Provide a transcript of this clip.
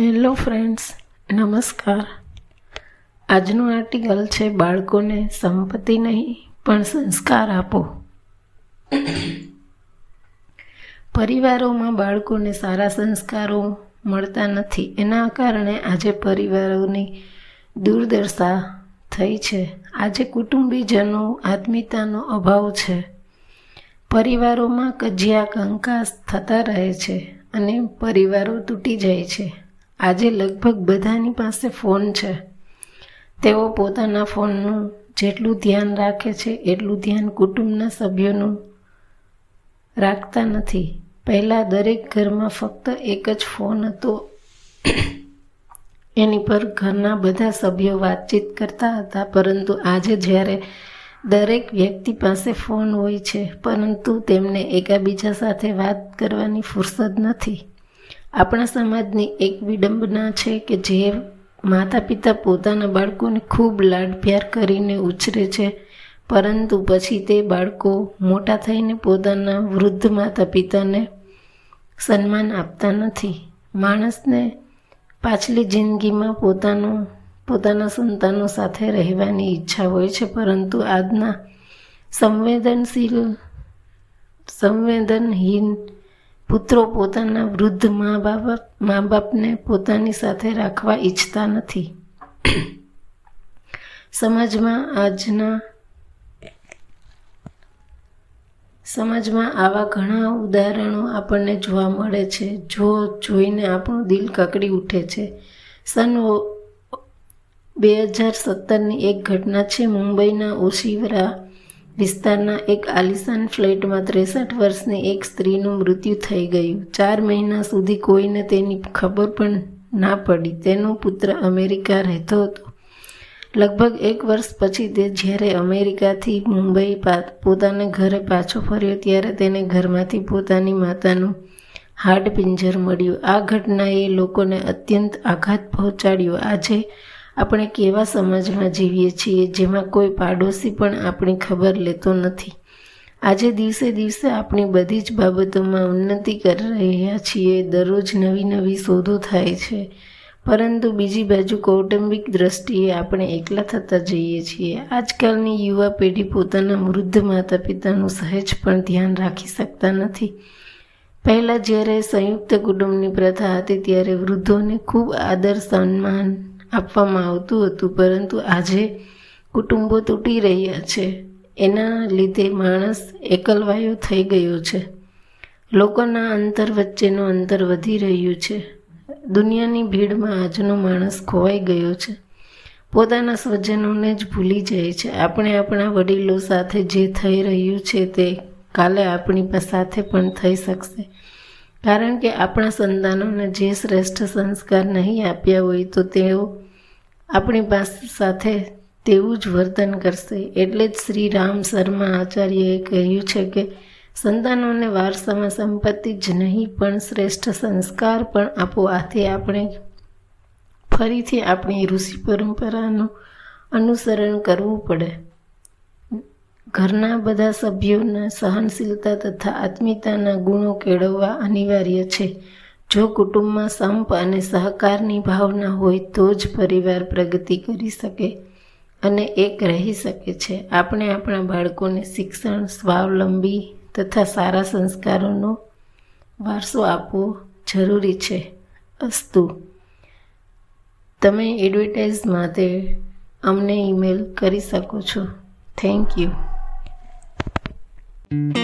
Hello friends, નમસ્કાર. આજનું article છે, બાળકોને સંપત્તિ નહીં, પણ સંસ્કાર આપો. પરિવારોમાં બાળકોને સારા સંસ્કારો મળતા નથી. એના કારણે આજે પરિવારોની દુર્દશા થઈ છે. આજે કુટુંબીજનો આત્મીયતાનો અભાવ છે. પરિવારોમાં કજિયા કંકાસ થતા રહે છે અને પરિવારો તૂટી જાય છે. આજે લગભગ બધાની પાસે ફોન છે. તેઓ પોતાના ફોનનું જેટલું ધ્યાન રાખે છે, એટલું ધ્યાન કુટુંબના સભ્યોનું રાખતા નથી. પહેલાં દરેક ઘરમાં ફક્ત એક જ ફોન હતો. એની પર ઘરના બધા સભ્યો વાતચીત કરતા હતા, પરંતુ આજે જ્યારે દરેક વ્યક્તિ પાસે ફોન હોય છે, પરંતુ તેમને એકાબીજા સાથે વાત કરવાની ફુરસદ નથી. આપણા સમાજની એક વિડંબના છે કે જે માતા પિતા પોતાના બાળકોને ખૂબ લાડ પ્યાર કરીને ઉછરે છે, પરંતુ પછી તે બાળકો મોટા થઈને પોતાના વૃદ્ધ માતા પિતાને સન્માન આપતા નથી. માણસને પાછલી જિંદગીમાં પોતાનું, પોતાના સંતાનો સાથે રહેવાની ઈચ્છા હોય છે, પરંતુ આજના સંવેદનશીલ, સંવેદનહીન પુત્રો પોતાના વૃદ્ધ મા બાપ, મા બાપને પોતાની સાથે રાખવા ઈચ્છતા નથી. સમાજમાં આજના સમાજમાં આવા ઘણા ઉદાહરણો આપણને જોવા મળે છે, જો જોઈને આપણું દિલ કકડી ઉઠે છે. સન બે હજાર સત્તરની એક ઘટના છે મુંબઈના ઓશિવરા વિસ્તારના એક આલિશાન ફ્લેટમાં ત્રેસઠ વર્ષની એક સ્ત્રીનું મૃત્યુ થઈ ગયું. ચાર મહિના સુધી કોઈને તેની ખબર પણ ના પડી. તેનો પુત્ર અમેરિકા રહેતો હતો. લગભગ એક વર્ષ પછી તે જ્યારે અમેરિકાથી મુંબઈ પોતાના ઘરે પાછો ફર્યો ત્યારે તેને ઘરમાંથી પોતાની માતાનું હાડ પિંજર મળ્યું. આ ઘટનાએ લોકોને અત્યંત આઘાત પહોંચાડ્યો. આજે આપણે કેવા સમાજમાં જીવીએ છીએ, જેમાં કોઈ પાડોશી પણ આપણી ખબર લેતો નથી. આજે દિવસે દિવસે આપણી બધી જ બાબતોમાં ઉન્નતિ કરી રહ્યા છીએ, દરરોજ નવી નવી શોધો થાય છે. પરંતુ બીજી બાજુ કૌટુંબિક દ્રષ્ટિએ આપણે એકલા થતા જઈએ છીએ. આજકાલની યુવા પેઢી પોતાના વૃદ્ધ માતા પિતાનું સહેજ પણ ધ્યાન રાખી શકતા નથી. પહેલાં જ્યારે સંયુક્ત કુટુંબની પ્રથા હતી, ત્યારે વૃદ્ધોને ખૂબ આદર સન્માન આપવામાં આવતું હતું, પરંતુ આજે કુટુંબો તૂટી રહ્યા છે. એના લીધે માણસ એકલવાયો થઈ ગયો છે. લોકોના અંતર વચ્ચેનું અંતર વધી રહ્યું છે. દુનિયાની ભીડમાં આજનો માણસ ખોવાઈ ગયો છે. પોતાના સ્વજનોને જ ભૂલી જાય છે. આપણે આપણા વડીલો સાથે જે થઈ રહ્યું છે તે કાલે આપણી સાથે પણ થઈ શકશે. કારણ કે આપણા સંતાનોને જે શ્રેષ્ઠ સંસ્કાર નહીં આપ્યા હોય તો તેઓ આપણી પાસે સાથે તેવું જ વર્તન કરશે. એટલે જ શ્રી રામ શર્મા આચાર્યએ કહ્યું છે કે સંતાનોને વારસામાં સંપત્તિ જ નહીં, પણ શ્રેષ્ઠ સંસ્કાર પણ આપો. આથી આપણે ફરીથી આપણી ઋષિ પરંપરાનું અનુસરણ કરવું પડે. ઘરના બધા સભ્યોના સહનશીલતા તથા આત્મીયતાના ગુણો કેળવવા અનિવાર્ય છે. જો કુટુંબમાં સંપ અને સહકારની ભાવના હોય તો જ પરિવાર પ્રગતિ કરી શકે અને એક રહી શકે છે. આપણે આપણા બાળકોને શિક્ષણ, સ્વાવલંબી તથા સારા સંસ્કારોનો વારસો આપવો જરૂરી છે. અસ્તુ, તમે એડવર્ટાઇઝ માટે અમને ઈમેલ કરી શકો છો. Thank you. Mm-hmm.